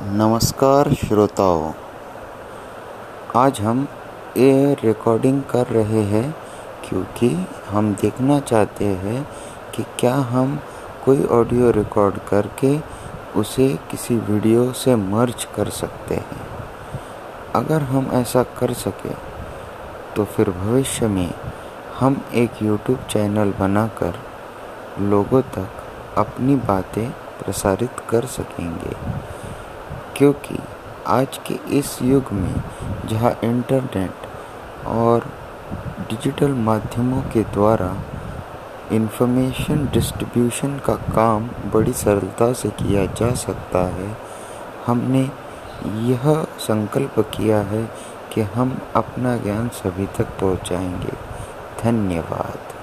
नमस्कार श्रोताओं। आज हम ये रिकॉर्डिंग कर रहे हैं क्योंकि हम देखना चाहते हैं कि क्या हम कोई ऑडियो रिकॉर्ड करके उसे किसी वीडियो से मर्ज कर सकते हैं। अगर हम ऐसा कर सके तो फिर भविष्य में हम एक यूट्यूब चैनल बनाकर लोगों तक अपनी बातें प्रसारित कर सकेंगे। क्योंकि आज के इस युग में जहाँ इंटरनेट और डिजिटल माध्यमों के द्वारा इन्फॉर्मेशन डिस्ट्रीब्यूशन का काम बड़ी सरलता से किया जा सकता है, हमने यह संकल्प किया है कि हम अपना ज्ञान सभी तक पहुंचाएँगे। धन्यवाद।